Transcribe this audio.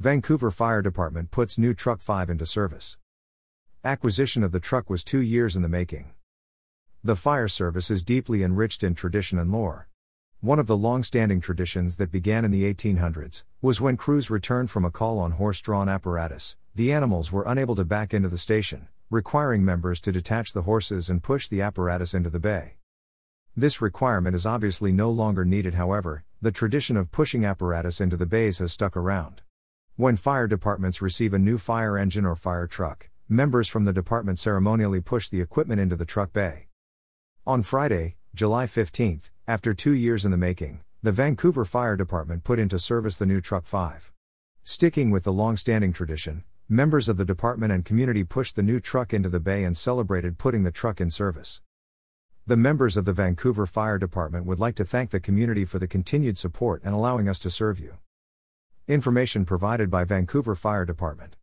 Vancouver Fire Department puts new Truck 5 into service. Acquisition of the truck was two years in the making. The fire service is deeply enriched in tradition and lore. One of the long standing traditions that began in the 1800s was when crews returned from a call on horse drawn apparatus, the animals were unable to back into the station, requiring members to detach the horses and push the apparatus into the bay. This requirement is obviously no longer needed, however, the tradition of pushing apparatus into the bays has stuck around. When fire departments receive a new fire engine or fire truck, members from the department ceremonially push the equipment into the truck bay. On Friday, July 15, after two years in the making, the Vancouver Fire Department put into service the new Truck 5. Sticking with the long standing tradition, members of the department and community pushed the new truck into the bay and celebrated putting the truck in service. The members of the Vancouver Fire Department would like to thank the community for the continued support and allowing us to serve you. Information provided by Vancouver Fire Department.